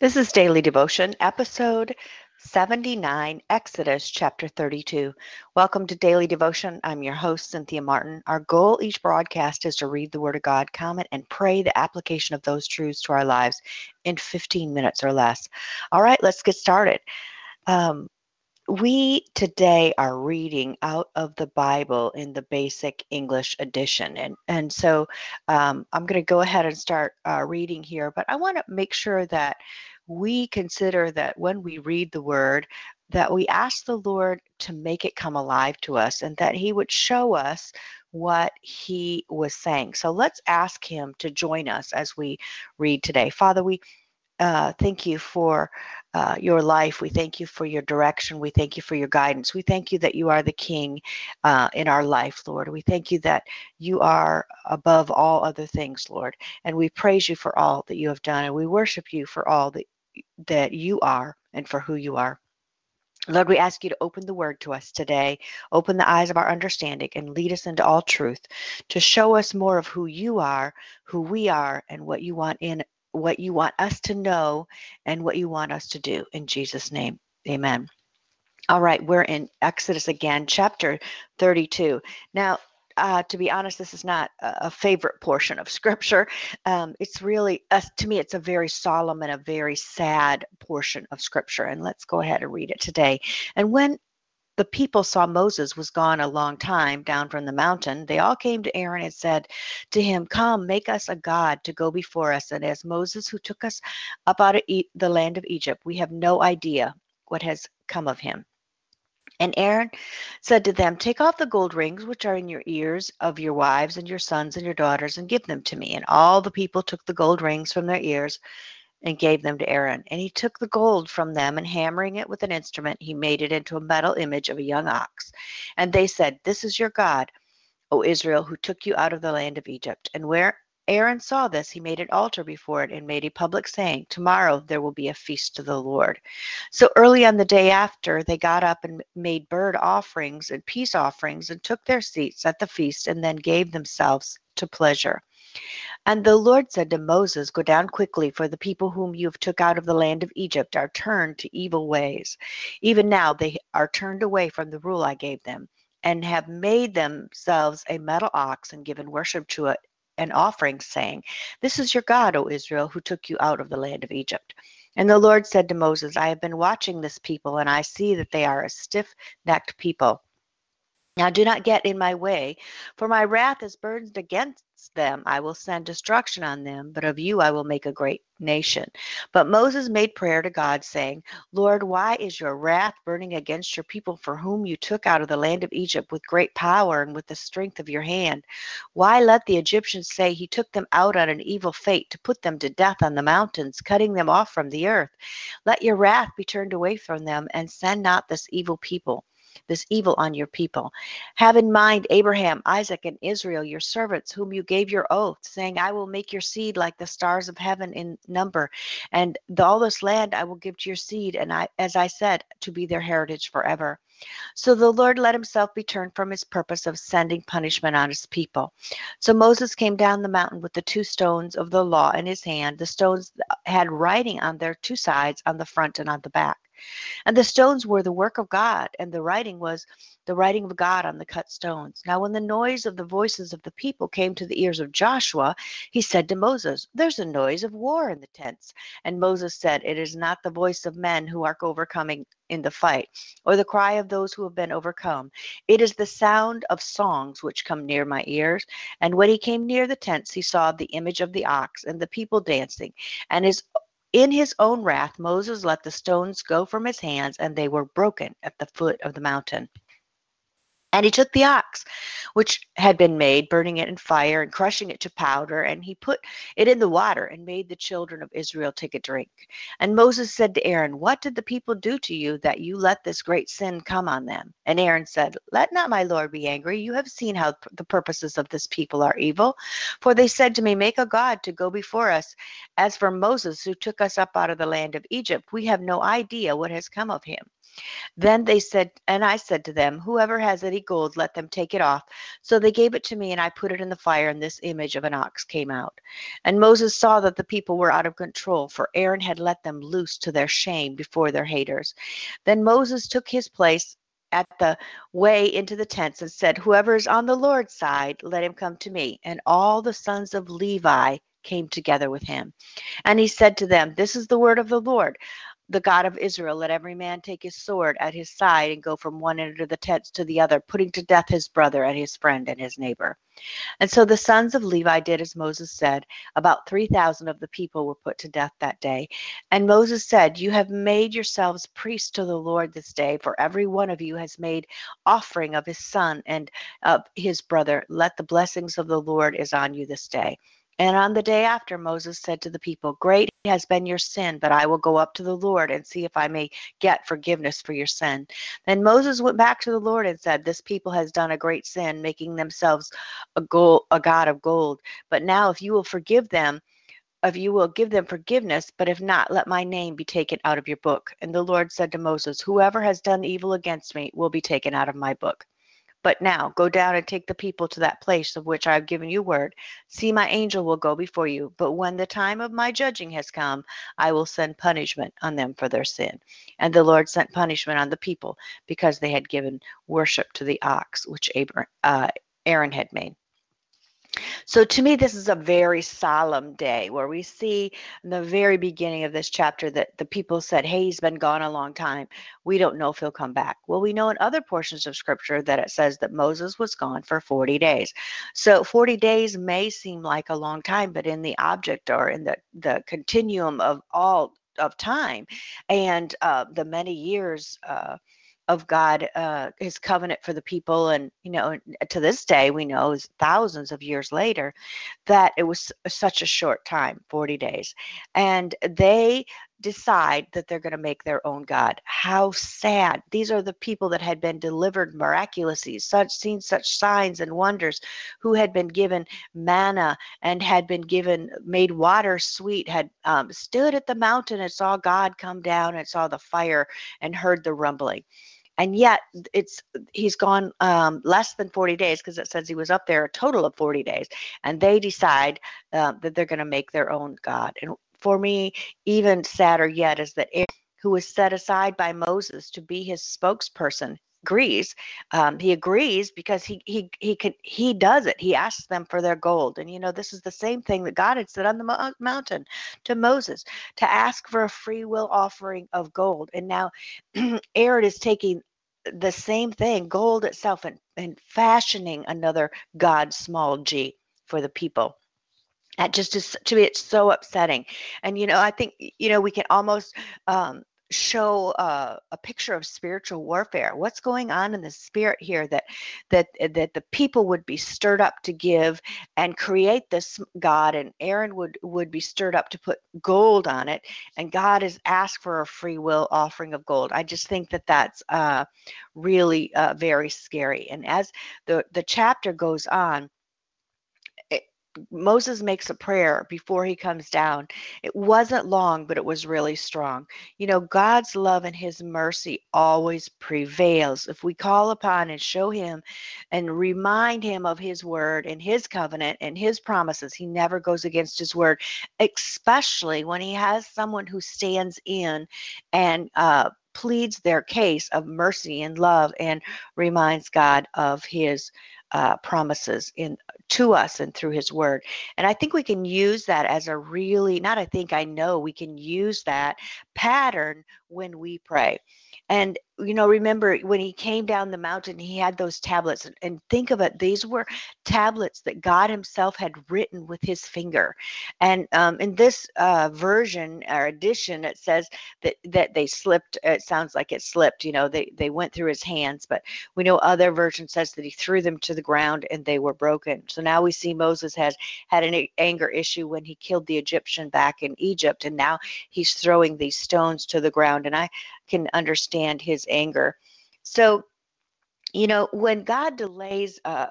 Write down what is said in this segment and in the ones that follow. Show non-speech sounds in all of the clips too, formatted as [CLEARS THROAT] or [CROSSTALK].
This is Daily Devotion, episode 79, Exodus chapter 32. Welcome to Daily Devotion. I'm your host, Cynthia Martin. Our goal each broadcast is to read the Word of God, comment, and pray the application of those truths to our lives in 15 minutes or less. All right, let's get started. Um, we today are reading out of the Bible in the basic English edition. And, and so um, I'm going to go ahead and start uh, reading here, but I want to make sure that we consider that when we read the word, that we ask the Lord to make it come alive to us and that He would show us what He was saying. So let's ask Him to join us as we read today. Father, we uh, thank you for uh, your life. We thank you for your direction. We thank you for your guidance. We thank you that you are the King uh, in our life, Lord. We thank you that you are above all other things, Lord. And we praise you for all that you have done. And we worship you for all that, that you are and for who you are. Lord, we ask you to open the word to us today, open the eyes of our understanding, and lead us into all truth to show us more of who you are, who we are, and what you want in what you want us to know and what you want us to do. In Jesus' name, amen. All right, we're in Exodus again, chapter 32. Now, uh, to be honest, this is not a favorite portion of scripture. Um, it's really, uh, to me, it's a very solemn and a very sad portion of scripture. And let's go ahead and read it today. And when the people saw Moses was gone a long time down from the mountain, they all came to Aaron and said to him, Come, make us a God to go before us. And as Moses, who took us up out of e- the land of Egypt, we have no idea what has come of him. And Aaron said to them, Take off the gold rings which are in your ears of your wives and your sons and your daughters, and give them to me. And all the people took the gold rings from their ears and gave them to Aaron. And he took the gold from them, and hammering it with an instrument, he made it into a metal image of a young ox. And they said, This is your God, O Israel, who took you out of the land of Egypt. And where Aaron saw this, he made an altar before it and made a public saying, Tomorrow there will be a feast to the Lord. So early on the day after, they got up and made burned offerings and peace offerings and took their seats at the feast and then gave themselves to pleasure. And the Lord said to Moses, Go down quickly, for the people whom you have took out of the land of Egypt are turned to evil ways. Even now they are turned away from the rule I gave them, and have made themselves a metal ox and given worship to it and offerings, saying, This is your God, O Israel, who took you out of the land of Egypt. And the Lord said to Moses, I have been watching this people, and I see that they are a stiff necked people. Now do not get in my way, for my wrath is burned against them. I will send destruction on them, but of you I will make a great nation. But Moses made prayer to God, saying, Lord, why is your wrath burning against your people for whom you took out of the land of Egypt with great power and with the strength of your hand? Why let the Egyptians say he took them out on an evil fate to put them to death on the mountains, cutting them off from the earth? Let your wrath be turned away from them, and send not this evil people this evil on your people. Have in mind Abraham, Isaac, and Israel, your servants, whom you gave your oath, saying, I will make your seed like the stars of heaven in number, and the, all this land I will give to your seed, and I, as I said, to be their heritage forever. So the Lord let himself be turned from his purpose of sending punishment on his people. So Moses came down the mountain with the two stones of the law in his hand. The stones had writing on their two sides, on the front and on the back. And the stones were the work of God, and the writing was the writing of God on the cut stones. Now, when the noise of the voices of the people came to the ears of Joshua, he said to Moses, There's a noise of war in the tents. And Moses said, It is not the voice of men who are overcoming in the fight, or the cry of those who have been overcome. It is the sound of songs which come near my ears. And when he came near the tents, he saw the image of the ox and the people dancing, and his in his own wrath, Moses let the stones go from his hands, and they were broken at the foot of the mountain. And he took the ox, which had been made, burning it in fire and crushing it to powder, and he put it in the water and made the children of Israel take a drink. And Moses said to Aaron, What did the people do to you that you let this great sin come on them? And Aaron said, Let not my Lord be angry. You have seen how the purposes of this people are evil. For they said to me, Make a God to go before us. As for Moses, who took us up out of the land of Egypt, we have no idea what has come of him. Then they said, and I said to them, Whoever has any gold, let them take it off. So they gave it to me, and I put it in the fire, and this image of an ox came out. And Moses saw that the people were out of control, for Aaron had let them loose to their shame before their haters. Then Moses took his place at the way into the tents and said, Whoever is on the Lord's side, let him come to me. And all the sons of Levi came together with him. And he said to them, This is the word of the Lord the God of Israel, let every man take his sword at his side and go from one end of the tents to the other, putting to death his brother and his friend and his neighbor. And so the sons of Levi did as Moses said. About 3,000 of the people were put to death that day. And Moses said, You have made yourselves priests to the Lord this day, for every one of you has made offering of his son and of his brother. Let the blessings of the Lord is on you this day. And on the day after, Moses said to the people, Great has been your sin, but I will go up to the Lord and see if I may get forgiveness for your sin. Then Moses went back to the Lord and said, This people has done a great sin, making themselves a, gold, a God of gold. But now, if you will forgive them, if you will give them forgiveness, but if not, let my name be taken out of your book. And the Lord said to Moses, Whoever has done evil against me will be taken out of my book. But now go down and take the people to that place of which I have given you word. See, my angel will go before you. But when the time of my judging has come, I will send punishment on them for their sin. And the Lord sent punishment on the people because they had given worship to the ox which uh, Aaron had made. So to me, this is a very solemn day where we see in the very beginning of this chapter that the people said, Hey, he's been gone a long time. We don't know if he'll come back. Well, we know in other portions of scripture that it says that Moses was gone for 40 days. So 40 days may seem like a long time, but in the object or in the, the continuum of all of time and uh, the many years uh, of God, uh, his covenant for the people. And, you know, to this day, we know is thousands of years later that it was such a short time 40 days. And they decide that they're going to make their own God. How sad. These are the people that had been delivered miraculously, such seen such signs and wonders, who had been given manna and had been given made water sweet, had um, stood at the mountain and saw God come down and saw the fire and heard the rumbling and yet it's he's gone um, less than 40 days because it says he was up there a total of 40 days. And they decide uh, that they're going to make their own god. And for me even sadder yet is that Aaron, who was set aside by moses to be his spokesperson agrees. Um, he agrees because he he he could he does it. He asks them for their gold. And you know this is the same thing that god had said on the mo- mountain to moses to ask for a free will offering of gold. And now [CLEARS THROAT] aaron is taking the same thing, gold itself, and, and fashioning another God small g for the people. That just is to me, it's so upsetting. And you know, I think you know we can almost um, show uh, a picture of spiritual warfare what's going on in the spirit here that that that the people would be stirred up to give and create this god and aaron would would be stirred up to put gold on it and god has asked for a free will offering of gold. I just think that that's uh, really uh, very scary. And as the the chapter goes on Moses makes a prayer before he comes down. It wasn't long, but it was really strong. You know, God's love and his mercy always prevails. If we call upon and show him and remind him of his word and his covenant and his promises, he never goes against his word, especially when he has someone who stands in and uh, pleads their case of mercy and love and reminds God of his uh, promises in to us and through his word. And i think we can use that as a really not i think i know we can use that pattern when we pray. And you know, remember when he came down the mountain, he had those tablets. And think of it, these were tablets that God himself had written with his finger. And um, in this uh, version or edition, it says that, that they slipped. It sounds like it slipped, you know, they, they went through his hands. But we know other version says that he threw them to the ground and they were broken. So now we see Moses has had an anger issue when he killed the Egyptian back in Egypt. And now he's throwing these stones to the ground. And I can understand his anger. So, you know, when God delays uh,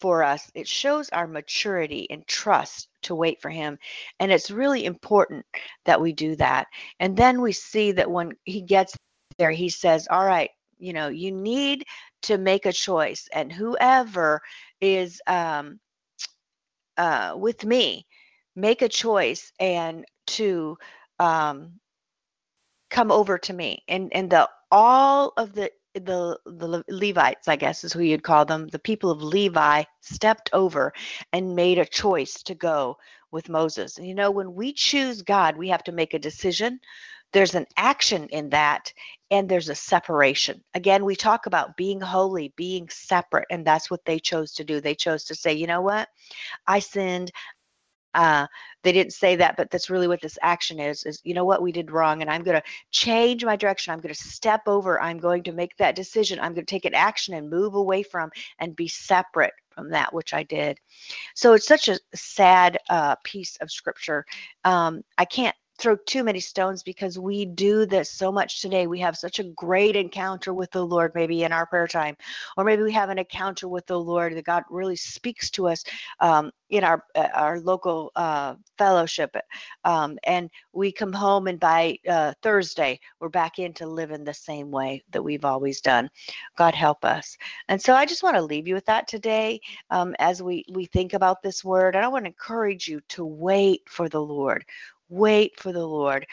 for us, it shows our maturity and trust to wait for Him. And it's really important that we do that. And then we see that when He gets there he says, All right, you know, you need to make a choice, and whoever is um, uh, with me, make a choice and to um, come over to me. And and the all of the the the Levites, I guess is who you'd call them, the people of Levi stepped over and made a choice to go with Moses. And you know, when we choose God, we have to make a decision. There's an action in that, and there's a separation. Again, we talk about being holy, being separate, and that's what they chose to do. They chose to say, you know what? I sinned. Uh, they didn't say that, but that's really what this action is. Is you know what we did wrong, and I'm going to change my direction. I'm going to step over. I'm going to make that decision. I'm going to take an action and move away from and be separate from that which I did. So it's such a sad uh, piece of scripture. Um, I can't throw too many stones because we do this so much today. We have such a great encounter with the Lord, maybe in our prayer time, or maybe we have an encounter with the Lord that God really speaks to us um, in our uh, our local uh, fellowship, um, and we come home and by uh, Thursday we're back into living the same way that we've always done. God help us. And so I just want to leave you with that today um, as we we think about this word, and I want to encourage you to wait for the Lord wait for the Lord.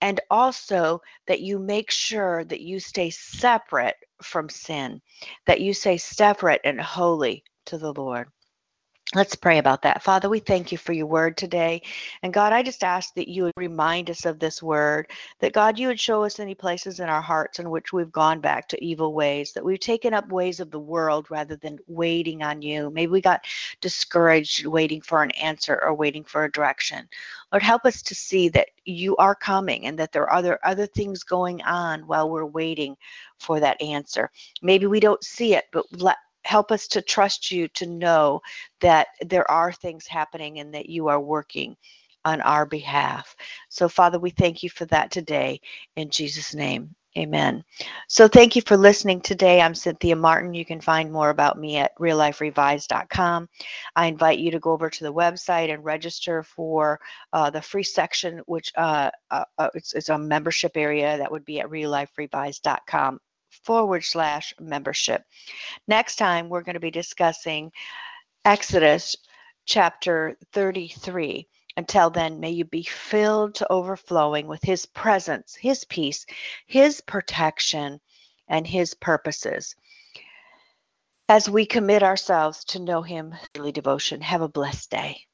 And also that you make sure that you stay separate from sin, that you stay separate and holy to the Lord. Let's pray about that. Father, we thank you for your word today. And God, I just ask that you would remind us of this word, that God, you would show us any places in our hearts in which we've gone back to evil ways, that we've taken up ways of the world rather than waiting on you. Maybe we got discouraged waiting for an answer or waiting for a direction. Lord, help us to see that you are coming and that there are other, other things going on while we're waiting for that answer. Maybe we don't see it, but let help us to trust you to know that there are things happening and that you are working on our behalf. So, Father, we thank you for that today in Jesus' name. Amen. So, thank you for listening today. I'm Cynthia Martin. You can find more about me at realliferevised.com. I invite you to go over to the website and register for uh, the free section, which uh, uh, uh it's, a membership area that would be at realliferevised.com forward slash membership. Next time, we're going to be discussing Exodus chapter 33. Until then, may you be filled to overflowing with His presence, His peace, His protection, and His purposes. As we commit ourselves to know Him daily devotion, have a blessed day.